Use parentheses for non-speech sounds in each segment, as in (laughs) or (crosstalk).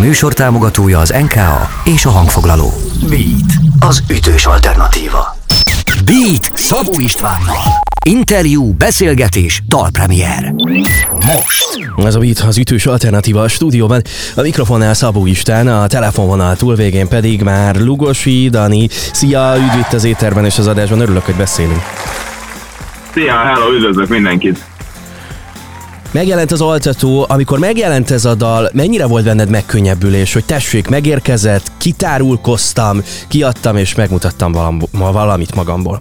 műsor támogatója az NKA és a hangfoglaló. Beat, az ütős alternatíva. Beat Szabó Istvánnal. Interjú, beszélgetés, dalpremier. Most. Ez a Beat az ütős alternatíva a stúdióban. A mikrofonnál Szabó Istán, a telefonvonal túlvégén pedig már Lugosi Dani. Szia, üdv itt az éterben és az adásban, örülök, hogy beszélünk. Szia, hello, üdvözlök mindenkit! Megjelent az altató, amikor megjelent ez a dal, mennyire volt benned megkönnyebbülés, hogy tessék, megérkezett, kitárulkoztam, kiadtam és megmutattam valamit magamból?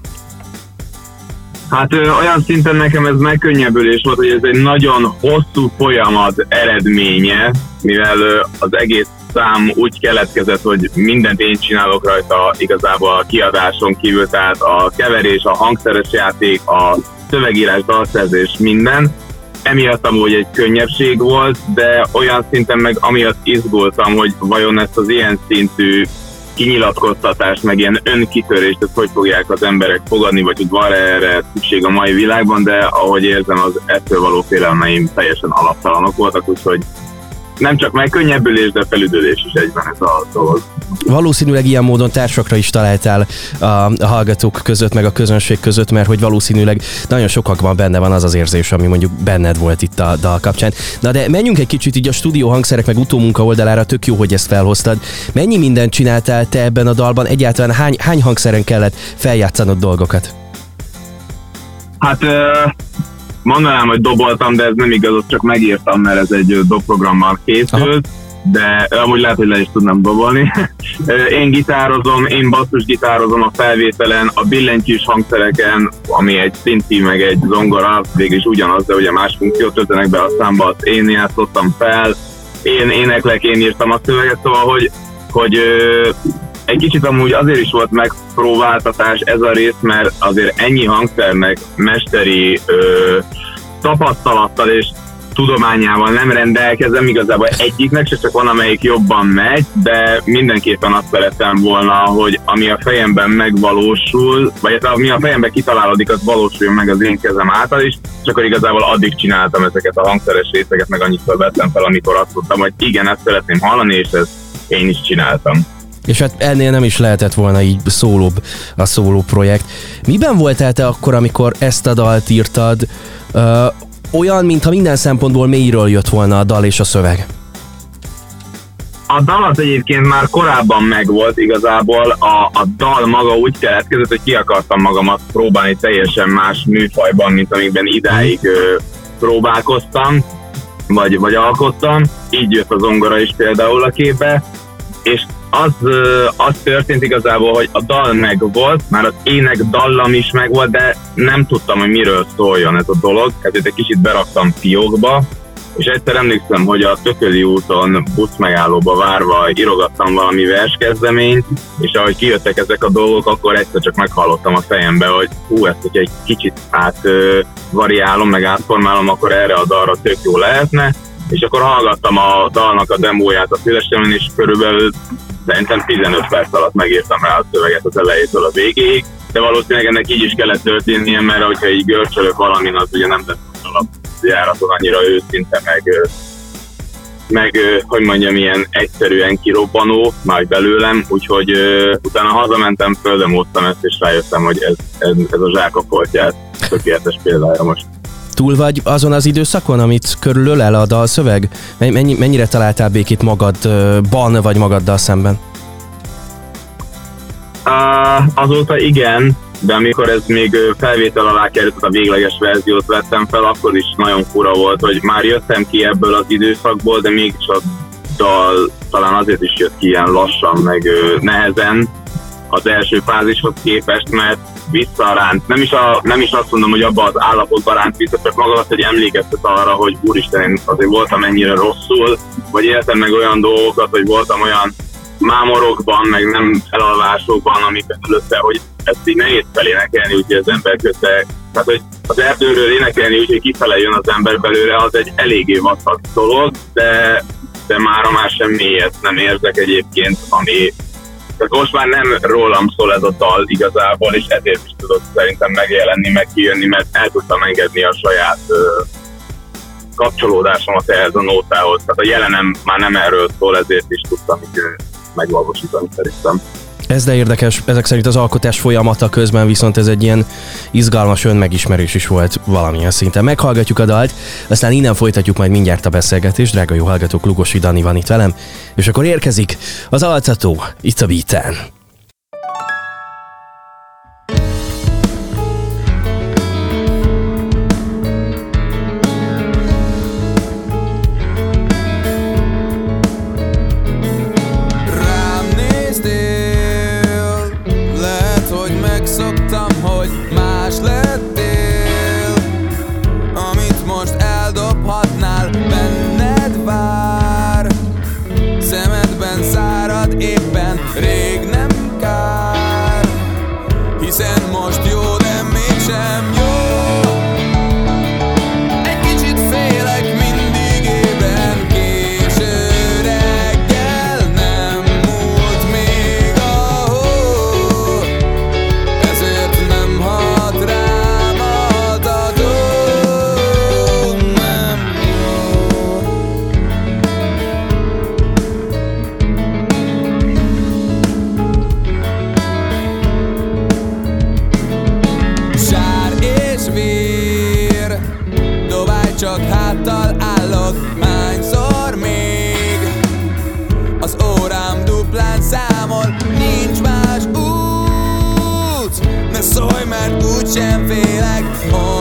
Hát ö, olyan szinten nekem ez megkönnyebbülés volt, hogy ez egy nagyon hosszú folyamat eredménye, mivel ö, az egész szám úgy keletkezett, hogy mindent én csinálok rajta igazából a kiadáson kívül, tehát a keverés, a hangszeres játék, a szövegírás, dalszerzés, minden. Emiatt amúgy egy könnyebbség volt, de olyan szinten meg amiatt izgultam, hogy vajon ezt az ilyen szintű kinyilatkoztatást, meg ilyen önkitörést, ezt hogy fogják az emberek fogadni, vagy hogy van erre szükség a mai világban, de ahogy érzem, az ettől való félelmeim teljesen alaptalanok voltak, úgyhogy nem csak megkönnyebbülés, de felüdülés is egyben ez a dolog. Valószínűleg ilyen módon társakra is találtál a, a hallgatók között, meg a közönség között, mert hogy valószínűleg nagyon sokakban benne van az az érzés, ami mondjuk benned volt itt a dal kapcsán. Na de menjünk egy kicsit így a stúdió hangszerek meg utómunka oldalára, tök jó, hogy ezt felhoztad. Mennyi mindent csináltál te ebben a dalban? Egyáltalán hány, hány hangszeren kellett feljátszanod dolgokat? Hát mondanám, hogy doboltam, de ez nem igaz, azt csak megírtam, mert ez egy dobprogrammal készült. Aha de amúgy lehet, hogy le is tudnám dobolni. (laughs) én gitározom, én basszus gitározom a felvételen, a billentyűs hangszereken, ami egy szinti, meg egy zongora, végül is ugyanaz, de ugye más funkciót töltenek be a számba, azt én játszottam fel, én éneklek, én írtam a szöveget, szóval, hogy, hogy egy kicsit amúgy azért is volt megpróbáltatás ez a rész, mert azért ennyi hangszernek mesteri ö, tapasztalattal és tudományával nem rendelkezem, igazából egyiknek se csak van, amelyik jobban megy, de mindenképpen azt szeretem volna, hogy ami a fejemben megvalósul, vagy hát ami a fejemben kitalálódik, az valósuljon meg az én kezem által is, csak akkor igazából addig csináltam ezeket a hangszeres részeket, meg annyit vettem fel, amikor azt mondtam, hogy igen, ezt szeretném hallani, és ezt én is csináltam. És hát ennél nem is lehetett volna így szólóbb a szóló projekt. Miben voltál te akkor, amikor ezt a dalt írtad? Uh, olyan, mintha minden szempontból mélyről jött volna a dal és a szöveg. A dal az egyébként már korábban megvolt igazából, a, a dal maga úgy keletkezett, hogy ki akartam magamat próbálni teljesen más műfajban, mint amikben idáig ö, próbálkoztam, vagy, vagy alkottam. Így jött az zongora is például a képbe, és az, az történt igazából, hogy a dal meg volt, már az ének dallam is meg volt, de nem tudtam, hogy miről szóljon ez a dolog, ezért egy kicsit beraktam fiókba, és egyszer emlékszem, hogy a Tököli úton buszmegállóba várva írogattam valami verskezdeményt, és ahogy kijöttek ezek a dolgok, akkor egyszer csak meghallottam a fejembe, hogy hú, ezt hogy egy kicsit át variálom, meg átformálom, akkor erre a dalra tök jó lehetne, és akkor hallgattam a dalnak a demóját a fülesemen, és körülbelül szerintem 15 perc alatt megírtam rá a szöveget az elejétől a végéig, de valószínűleg ennek így is kellett történnie, mert hogyha így görcsölök valamin, az ugye nem lesz járaton annyira őszinte, meg, meg hogy mondjam, ilyen egyszerűen kirobbanó, majd belőlem, úgyhogy utána hazamentem, földemóztam ezt, és rájöttem, hogy ez, ez, ez a zsákofoltját tökéletes példája most túl vagy azon az időszakon, amit körülölel a dalszöveg? Mennyi, mennyire találtál békét magadban, vagy magaddal szemben? Uh, azóta igen, de amikor ez még felvétel alá került, a végleges verziót vettem fel, akkor is nagyon fura volt, hogy már jöttem ki ebből az időszakból, de mégis a dal talán azért is jött ki ilyen lassan, meg nehezen az első fázishoz képest, mert visszaránt. Nem is, a, nem is azt mondom, hogy abban az állapotban ránt vissza, csak maga azt, hogy emlékeztet arra, hogy úristen, én azért voltam ennyire rosszul, vagy éltem meg olyan dolgokat, hogy voltam olyan mámorokban, meg nem elalvásokban, amiket előtte, hogy ezt így nehéz felénekelni, úgyhogy az ember közben, tehát hogy az erdőről énekelni, úgyhogy kifele jön az ember belőle, az egy eléggé vastag dolog, de, de már már semmi nem érzek egyébként, ami tehát most már nem rólam szól ez a dal igazából, és ezért is tudott szerintem megjelenni, meg kijönni, mert el tudtam engedni a saját kapcsolódásomat ehhez a nótához. Tehát a jelenem már nem erről szól, ezért is tudtam így megvalósítani szerintem. Ez de érdekes, ezek szerint az alkotás folyamata közben viszont ez egy ilyen izgalmas önmegismerés is volt valamilyen szinten. Meghallgatjuk a dalt, aztán innen folytatjuk majd mindjárt a beszélgetést. Drága jó hallgatók, Lugosi Dani van itt velem, és akkor érkezik az altató itt a beaten. jam feel like home.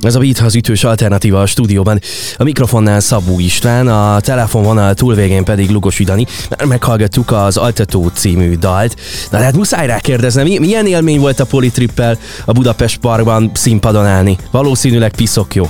Ez a Beat az ütős alternatíva a stúdióban. A mikrofonnál Szabó István, a telefonvonal túlvégén pedig Lugosi Dani. Meghallgattuk az Altató című dalt. Na hát muszáj rá kérdeznem, milyen élmény volt a Politrippel a Budapest Parkban színpadon állni? Valószínűleg piszok jó.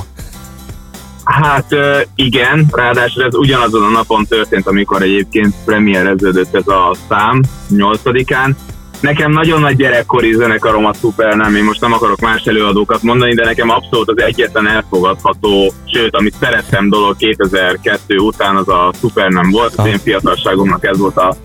Hát igen, ráadásul ez ugyanazon a napon történt, amikor egyébként premiereződött ez a szám, 8-án, Nekem nagyon nagy gyerekkori zenekarom a nem, én most nem akarok más előadókat mondani, de nekem abszolút az egyetlen elfogadható, sőt, amit szerettem dolog 2002 után, az a nem volt, az én fiatalságomnak ez volt a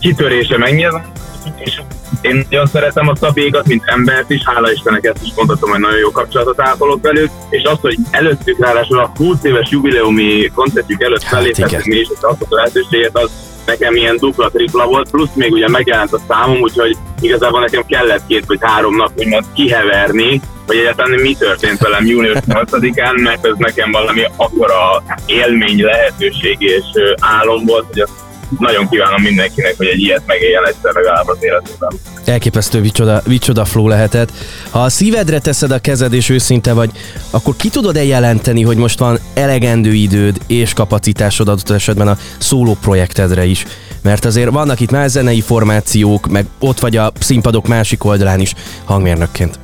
kitörése megnyilván. És én nagyon szeretem a Szabégat, mint embert is, hála Istennek ezt is mondhatom, hogy nagyon jó kapcsolatot ápolok velük, és azt, hogy előttük ráadásul a 20 éves jubileumi koncertjük előtt hát feléphetünk mi is, és azt a lehetőséget, az nekem ilyen dupla, tripla volt, plusz még ugye megjelent a számom, úgyhogy igazából nekem kellett két vagy három nap úgymond kiheverni, hogy egyáltalán mi történt velem június 8-án, mert ez nekem valami akkora élmény, lehetőség és álom volt, hogy azt nagyon kívánom mindenkinek, hogy egy ilyet megéljen egyszer legalább az életében. Elképesztő, vicsoda, vicsoda flow lehetett. Ha a szívedre teszed a kezed és őszinte vagy, akkor ki tudod-e jelenteni, hogy most van elegendő időd és kapacitásod adott esetben a szóló projektedre is? Mert azért vannak itt más zenei formációk, meg ott vagy a színpadok másik oldalán is hangmérnökként.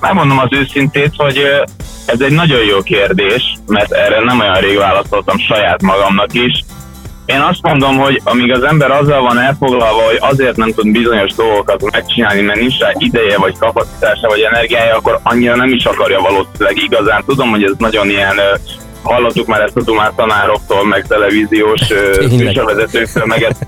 Megmondom az őszintét, hogy ez egy nagyon jó kérdés, mert erre nem olyan rég válaszoltam saját magamnak is. Én azt mondom, hogy amíg az ember azzal van elfoglalva, hogy azért nem tud bizonyos dolgokat megcsinálni, mert nincs rá ideje, vagy kapacitása, vagy energiája, akkor annyira nem is akarja valószínűleg igazán. Tudom, hogy ez nagyon ilyen hallottuk már ezt a dumát tanároktól, meg televíziós műsorvezetőktől, meg ezt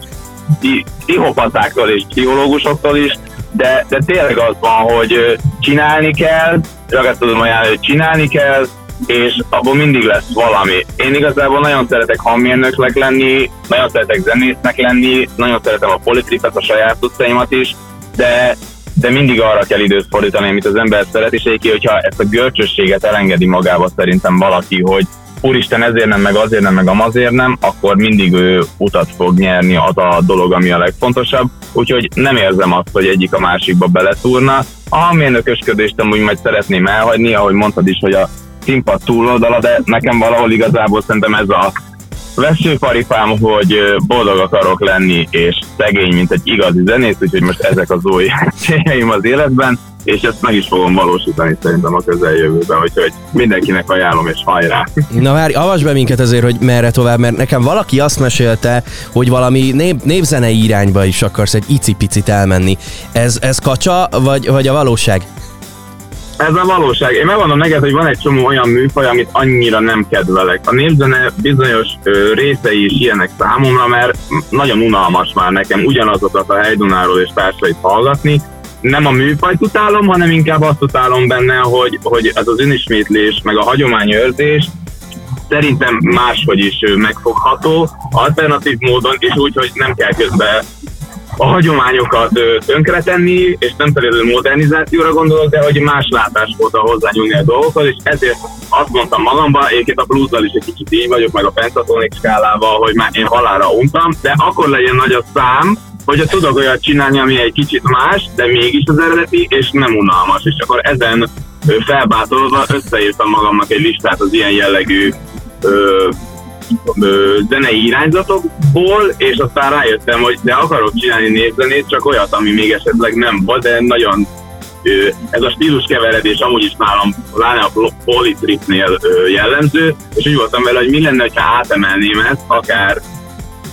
pszichopatáktól és pszichológusoktól is, de, de tényleg az van, hogy csinálni kell, csak tudom ajánlani, hogy csinálni kell, és abból mindig lesz valami. Én igazából nagyon szeretek hangmérnöknek lenni, nagyon szeretek zenésznek lenni, nagyon szeretem a politikát, a saját utcaimat is, de, de mindig arra kell időt fordítani, amit az ember szeret, és egyébként, hogyha ezt a görcsösséget elengedi magába szerintem valaki, hogy úristen ezért nem, meg azért nem, meg amazért nem, akkor mindig ő utat fog nyerni az a dolog, ami a legfontosabb. Úgyhogy nem érzem azt, hogy egyik a másikba beletúrna. A hangmérnökösködést amúgy majd szeretném elhagyni, ahogy mondtad is, hogy a színpad túloldala, de nekem valahol igazából szerintem ez a veszőparipám, hogy boldog akarok lenni, és szegény, mint egy igazi zenész, úgyhogy most ezek az új (laughs) céljaim az életben, és ezt meg is fogom valósítani szerintem a közeljövőben, úgyhogy mindenkinek ajánlom, és hajrá! (laughs) Na várj, avasd be minket azért, hogy merre tovább, mert nekem valaki azt mesélte, hogy valami nép, népzenei irányba is akarsz egy icipicit elmenni. Ez, ez kacsa, vagy, vagy a valóság? Ez a valóság. Én megmondom neked, hogy van egy csomó olyan műfaj, amit annyira nem kedvelek. A népzene bizonyos ö, részei is ilyenek számomra, mert nagyon unalmas már nekem ugyanazokat a Hejdunáról és társait hallgatni. Nem a műfajt utálom, hanem inkább azt utálom benne, hogy, hogy ez az önismétlés, meg a hagyományőrzés szerintem máshogy is megfogható, alternatív módon, és úgy, hogy nem kell közben a hagyományokat tönkretenni, és nem feltétlenül modernizációra gondolok, de hogy más látásmódra hozzányúlni a dolgokhoz, és ezért azt mondtam magamban, egyébként a bluesdal is egy kicsit így vagyok, meg a pentatonik skálával, hogy már én halára untam, de akkor legyen nagy a szám, hogyha tudok olyat csinálni, ami egy kicsit más, de mégis az eredeti, és nem unalmas. És akkor ezen felbátolva összeírtam magamnak egy listát az ilyen jellegű ö, zenei irányzatokból, és aztán rájöttem, hogy de akarok csinálni népzenét, csak olyat, ami még esetleg nem volt, de nagyon ez a stílus keveredés amúgy is nálam, pláne a politripnél jellemző, és úgy voltam vele, hogy mi lenne, ha átemelném ezt, akár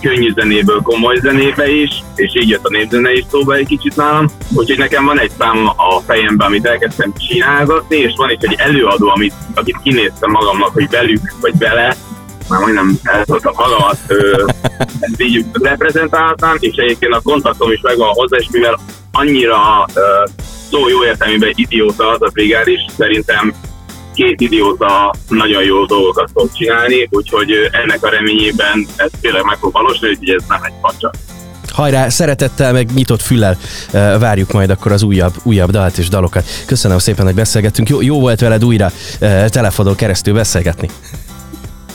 könnyű zenéből komoly zenébe is, és így jött a népzene is szóba egy kicsit nálam, úgyhogy nekem van egy szám a fejemben, amit elkezdtem csinálgatni, és van itt egy előadó, amit, akit kinéztem magamnak, hogy velük, vagy vele, már majdnem elszóltam magamat, ezt így reprezentáltam, és egyébként a kontaktom is megvan hozzá, és mivel annyira szó jó értelmében idióta az a brigáris, szerintem két idióta nagyon jó dolgokat fog csinálni, úgyhogy ennek a reményében ez tényleg meg fog valósulni, hogy ez nem egy pacsa. Hajrá, szeretettel, meg nyitott füllel várjuk majd akkor az újabb, újabb dalt és dalokat. Köszönöm szépen, hogy beszélgettünk. Jó, jó volt veled újra telefonon keresztül beszélgetni.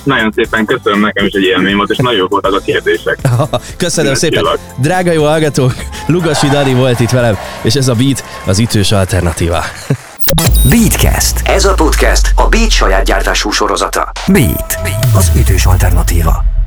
Nagyon szépen köszönöm, nekem is egy élmény volt, és nagyon voltak a kérdések. (laughs) Köszönöm szépen. Drága jó hallgatók, Lugasi Dani volt itt velem, és ez a Beat az ütős alternatíva. (laughs) Beatcast. Ez a podcast a Beat saját gyártású sorozata. Beat, az ütős alternatíva.